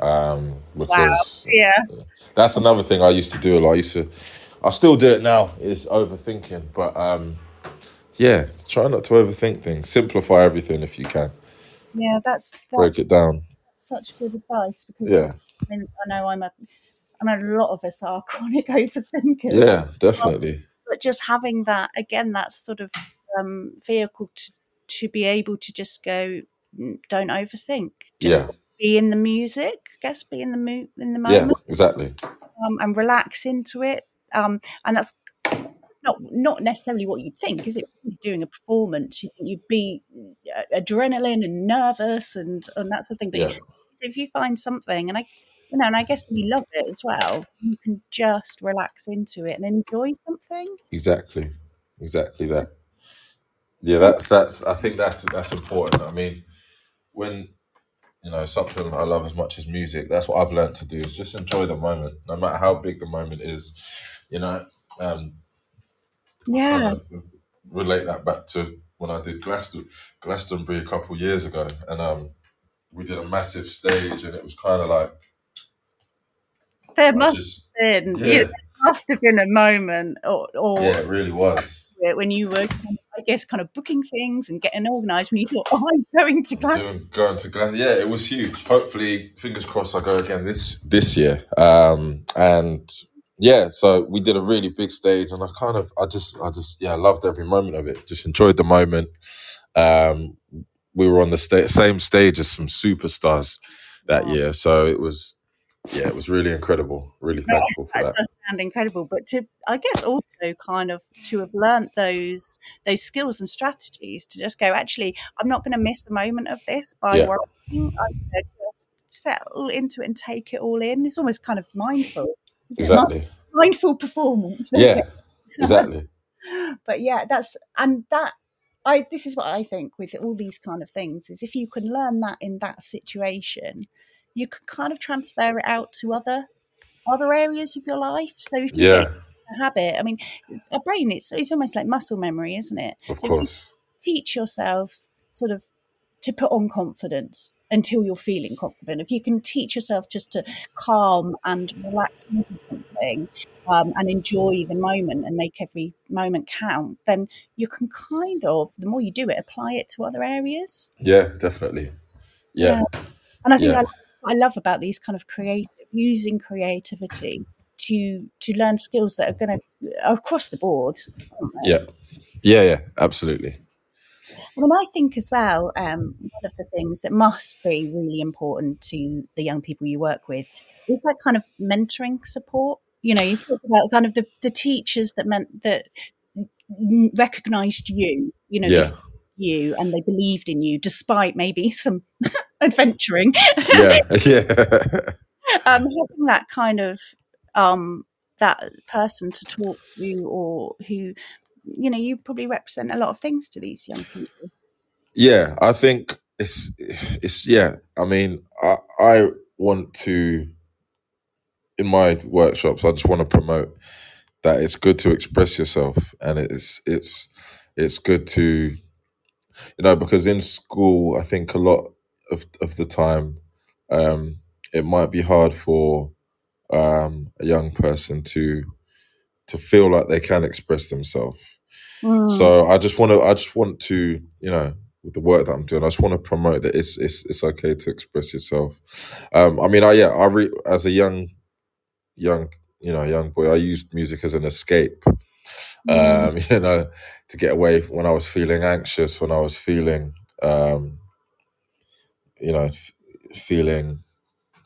Um, because yeah. that's another thing I used to do a lot. I used to, I still do it now. Is overthinking, but um, yeah, try not to overthink things. Simplify everything if you can. Yeah, that's Break it down. such good advice because Yeah, I, mean, I know I'm a I mean a lot of us are chronic overthinkers. yeah, definitely. But just having that again, that sort of um, vehicle to to be able to just go, "Mm, don't overthink. Just Yeah, be in the music. I guess be in the mo- in the moment. yeah, exactly. um, and relax into it. Um, and that's not not necessarily what you'd think, is it? You're doing a performance, you think you'd be uh, adrenaline and nervous and and that sort of thing. But Yeah, if, you find something, and I, you know, and I guess you love it as well, you can just relax into it and enjoy something. exactly, exactly that. Yeah, that's that's. I think that's that's important. I mean, when you know something I love as much as music, that's what I've learned to do is just enjoy the moment, no matter how big the moment is. You know, um, Yeah, relate that back to when I did Glaston- Glastonbury a couple years ago, and um, we did a massive stage, and it was kind of like there I must just have been, yeah, must have been a moment, or, or yeah, it really was when you were, I guess, kind of booking things and getting organised. When you thought, "Oh, I'm going to Glasgow." going to Glaston. Yeah, it was huge. Hopefully, fingers crossed, I go again this this year. Um, and yeah, so we did a really big stage, and I kind of, I just, I just, yeah, I loved every moment of it. Just enjoyed the moment. Um, we were on the sta- same stage as some superstars that Wow. year, so it was, yeah, it was really incredible. Really No, thankful for that that. does sound incredible. But to, I guess, also kind of to have learnt those those skills and strategies to just go. Actually, I'm not going to miss a moment of this by Yeah, worrying. I'm going to just settle into it and take it all in. It's almost kind of mindful, isn't it? Mi- exactly. Mindful performance. Yeah, exactly. but yeah, that's and that. I this is what I think with all these kind of things is if you can learn that in that situation, you can kind of transfer it out to other other areas of your life. So if you get Yeah, a habit, I mean, a brain it's it's almost like muscle memory, isn't it? of So course. teach yourself sort of to put on confidence until you're feeling confident, if you can teach yourself just to calm and relax into something um, and enjoy the moment and make every moment count, then you can kind of, the more you do it, apply it to other areas. Yeah, definitely. Yeah, Yeah. And I think yeah, I, I love about these kind of creative, using creativity to to learn skills that are going to across the board, yeah, yeah, yeah. Absolutely. I mean, I think as well, um, one of the things that must be really important to the young people you work with is that kind of mentoring support. You know, you talk about kind of the, the teachers that meant that recognized you, you know, Yeah, you and they believed in you despite maybe some adventuring. yeah, yeah. um, having that kind of um, that person to talk to or who, you know, you probably represent a lot of things to these young people. Yeah, I think it's it's yeah. I mean, I I want to in my workshops. I just want to promote that it's good to express yourself, and it's it's it's good to you know because in school, I think a lot of of the time, um, it might be hard for um, a young person to to feel like they can express themselves. Mm. So I just want to, I just want to, you know, with the work that I'm doing, I just want to promote that it's it's it's okay to express yourself. Um, I mean, I yeah, I re- as a young young you know young boy, I used music as an escape. Mm. Um, you know, to get away when I was feeling anxious, when I was feeling, um, you know, f- feeling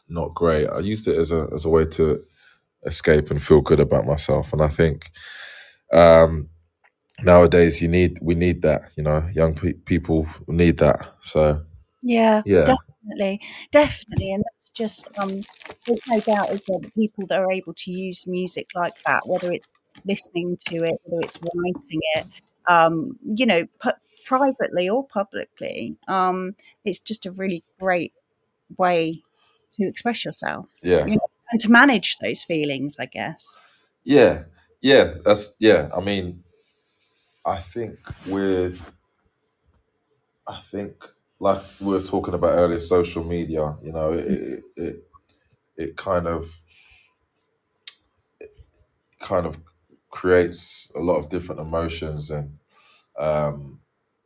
not great. I used it as a as a way to escape and feel good about myself. And I think um, nowadays you need we need that. You know, young pe- people need that. So Yeah, yeah, definitely, definitely, and that's just um, there's no doubt is the people that are able to use music like that, whether it's listening to it, whether it's writing it, um, you know, pu- privately or publicly. Um, it's just a really great way to express yourself, yeah, you know, and to manage those feelings, I guess. yeah, yeah. That's yeah. I mean, I think with I think like we were talking about earlier, social media. You know, it it it, it kind of kind of creates a lot of different emotions and um,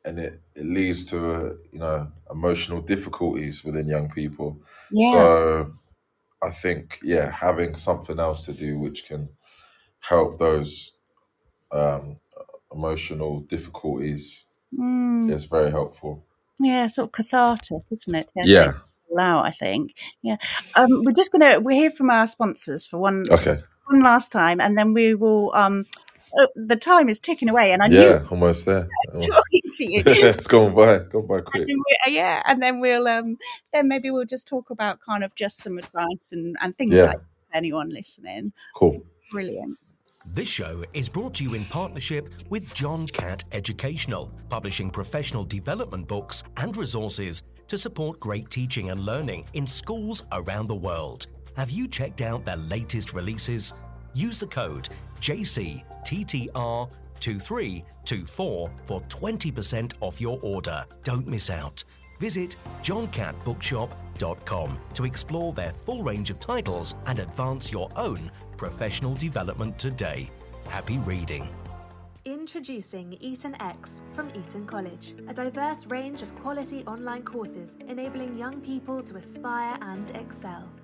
and it, it leads to uh, you know emotional difficulties within young people. Yeah, So I think yeah, having something else to do which can help those um, emotional difficulties mm, is very helpful. yeah, sort of cathartic, isn't it? Yeah, Yeah. all out, I think. Yeah, um, we're just gonna we're here from our sponsors for one Okay. one last time, and then we will. Um, oh, the time is ticking away, and I knew Yeah. Almost there. Almost. you. it's going by. Going by And quick. then we, uh, yeah, and then we'll um, then maybe we'll just talk about kind of just some advice and, and things Yeah. like anyone listening. Cool. Brilliant. This show is brought to you in partnership with John Catt Educational, publishing professional development books and resources to support great teaching and learning in schools around the world. Have you checked out their latest releases? Use the code JCTTR2324 for 20% off your order. Don't miss out. Visit johncattbookshop.com to explore their full range of titles and advance your own professional development today. Happy reading. Introducing Eton X from Eton College, a diverse range of quality online courses enabling young people to aspire and excel.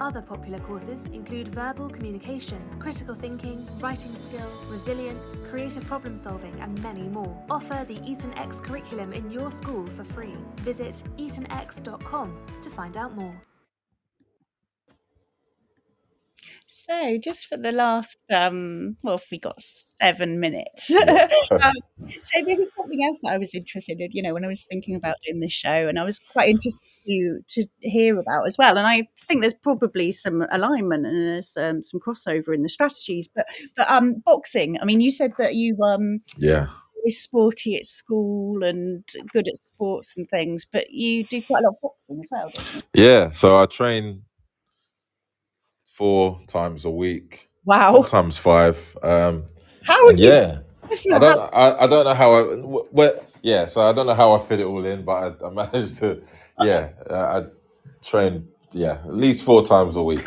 Other popular courses include verbal communication, critical thinking, writing skills, resilience, creative problem solving, and many more. Offer the Eton X curriculum in your school for free. Visit etonx.com to find out more. So, just for the last, um, well, if we got seven minutes. Um, so, there was something else that I was interested in, you know, when I was thinking about doing this show, and I was quite interested to to hear about as well. And I think there's probably some alignment and there's um, some crossover in the strategies. But, but um, boxing. I mean, you said that you um yeah. were sporty at school and good at sports and things, but you do quite a lot of boxing as well, don't you? Yeah. So I train four times a week, Wow, Times five. Um, how would you? yeah, I don't. I, I don't know how I. What? Yeah. So I don't know how I fit it all in, but I, I managed to. Yeah. uh, I train. Yeah, at least four times a week,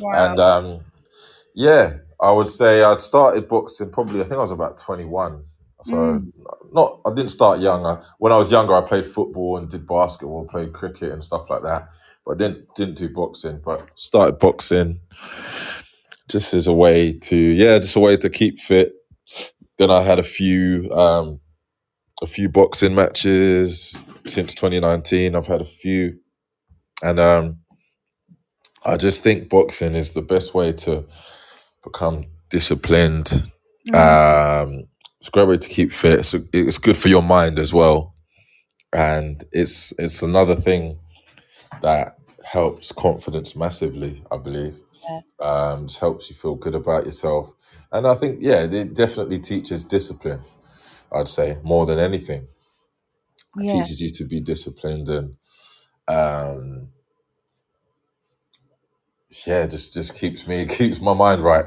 Wow. and um, yeah, I would say I'd started boxing probably. I think I was about twenty one. So Mm. not. I didn't start young. I, when I was younger, I played football and did basketball, played cricket and stuff like that. But I didn't didn't do boxing. But started boxing just as a way to yeah, just a way to keep fit. Then I had a few um, a few boxing matches since 2019. I've had a few, and um, I just think boxing is the best way to become disciplined. Mm. Um, it's a great way to keep fit. It's, it's good for your mind as well, and it's it's another thing that helps confidence massively. I believe Yeah. um, just helps you feel good about yourself, and I think yeah, it definitely teaches discipline. I'd say more than anything, it Yeah. teaches you to be disciplined and um, yeah, just just keeps me keeps my mind right.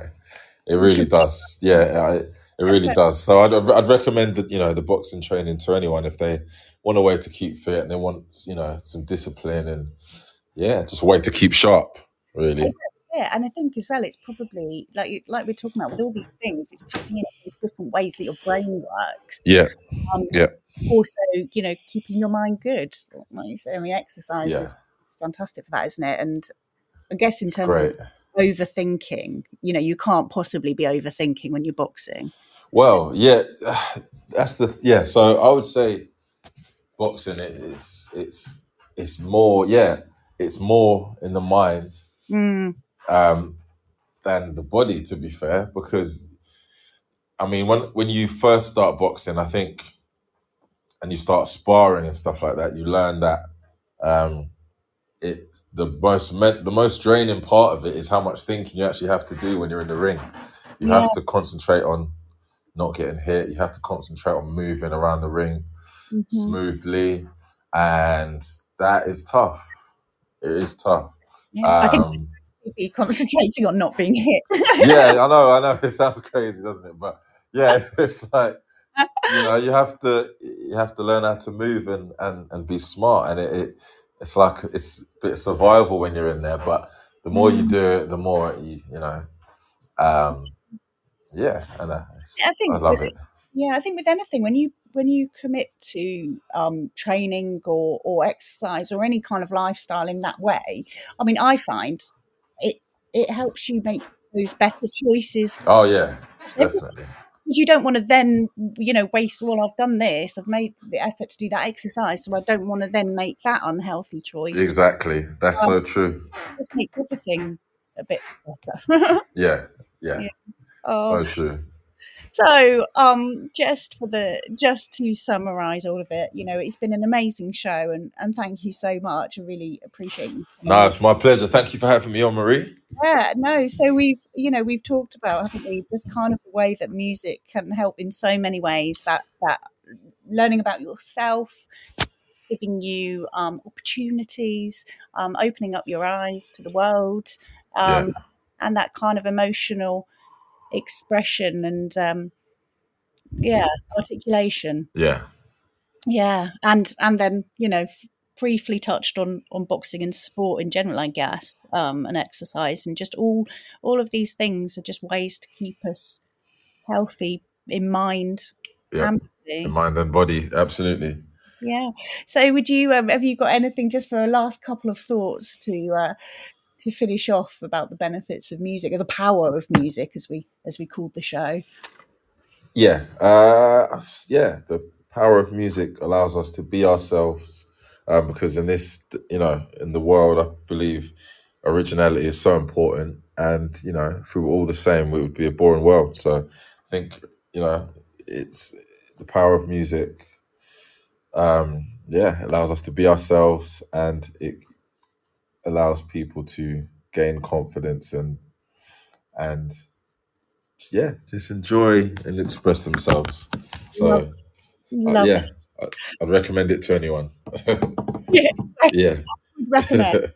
It really does. Yeah, I, it really does. So I'd I'd recommend that you know the boxing training to anyone if they want a way to keep fit and they want you know some discipline and yeah, just a way to keep sharp. Really. Yeah, and I think as well, it's probably like like we're talking about with all these things, it's tapping into these different ways that your brain works. Yeah. Um, Yeah. also, you know, keeping your mind good. Like you say, I mean, exercise Yeah. is is fantastic for that, isn't it? And I guess in It's terms great. of overthinking, you know, you can't possibly be overthinking when you're boxing. Well, yeah, that's the yeah. So I would say boxing it is it's it's more yeah it's more in the mind Mm, um, than the body. To be fair, because I mean when when you first start boxing, I think, and you start sparring and stuff like that, you learn that um, it the most men, the most draining part of it is how much thinking you actually have to do when you're in the ring. You yeah. have to concentrate on not getting hit. You have to concentrate on moving around the ring hmm smoothly, and that is tough. It is tough. Yeah. I think Um, be concentrating on not being hit. yeah, I know, I know. It sounds crazy, doesn't it? But yeah, it's like you know, you have to you have to learn how to move and and, and be smart, and it, it it's like it's a bit of survival when you're in there. But the more you Mm. do it, the more you you know. Um, yeah, uh, it's, I I love it. Yeah, I think with anything, when you when you commit to um, training or or exercise or any kind of lifestyle in that way, I mean, I find it it helps you make those better choices. Oh yeah, definitely. because you don't want to then you know waste. Well, I've done this. I've made the effort to do that exercise, so I don't want to then make that unhealthy choice. Exactly. That's Um, so true. just makes everything a bit better. Yeah, yeah, yeah. Oh. so true. So, um, just for the just to summarise all of it, you know, it's been an amazing show, and and thank you so much. I really appreciate you. No, it's my pleasure. Thank you for having me on, Marie. Yeah, no. So we've you know we've talked about haven't we just kind of the way that music can help in so many ways. That that learning about yourself, giving you um, opportunities, um, opening up your eyes to the world, Yeah, um, and that kind of emotional expression and um, yeah articulation yeah, yeah and and then you know briefly touched on on boxing and sport in general i guess um and exercise and just all all of these things are just ways to keep us healthy in mind yeah. and In mind and body, absolutely. yeah so would you um, have you got anything just for a last couple of thoughts to uh to finish off about the benefits of music or the power of music as we as we called the show Yeah, uh, yeah. The power of music allows us to be ourselves, uh, because in this, you know, in the world, I believe originality is so important. And you know, if we were all the same, it would be a boring world. So, I think you know, it's the power of music. Um, yeah, allows us to be ourselves, and it allows people to gain confidence and and yeah, just enjoy and express themselves. love, So, uh, love yeah, I- I'd recommend it to anyone. yeah yeah, would recommend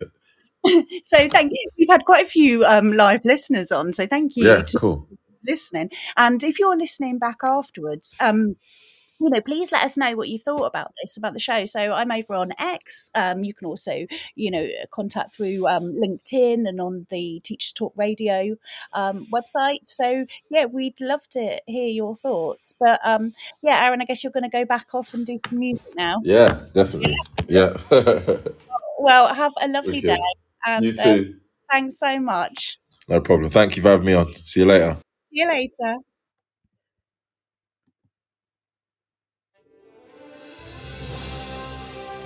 so thank you we've had quite a few um live listeners on so thank you yeah, to cool. listening and if you're listening back afterwards um you know, please let us know what you've thought about this, about the show. So I'm over on X. Um, you can also, you know, contact through um, LinkedIn and on the Teachers Talk Radio um, website. So yeah, we'd love to hear your thoughts. But um, yeah, Aaron, I guess you're going to go back off and do some music now. Yeah, definitely. Yeah. well, have a lovely day, Wicked. You and uh, too. thanks so much. No problem. Thank you for having me on. See you later. See you later.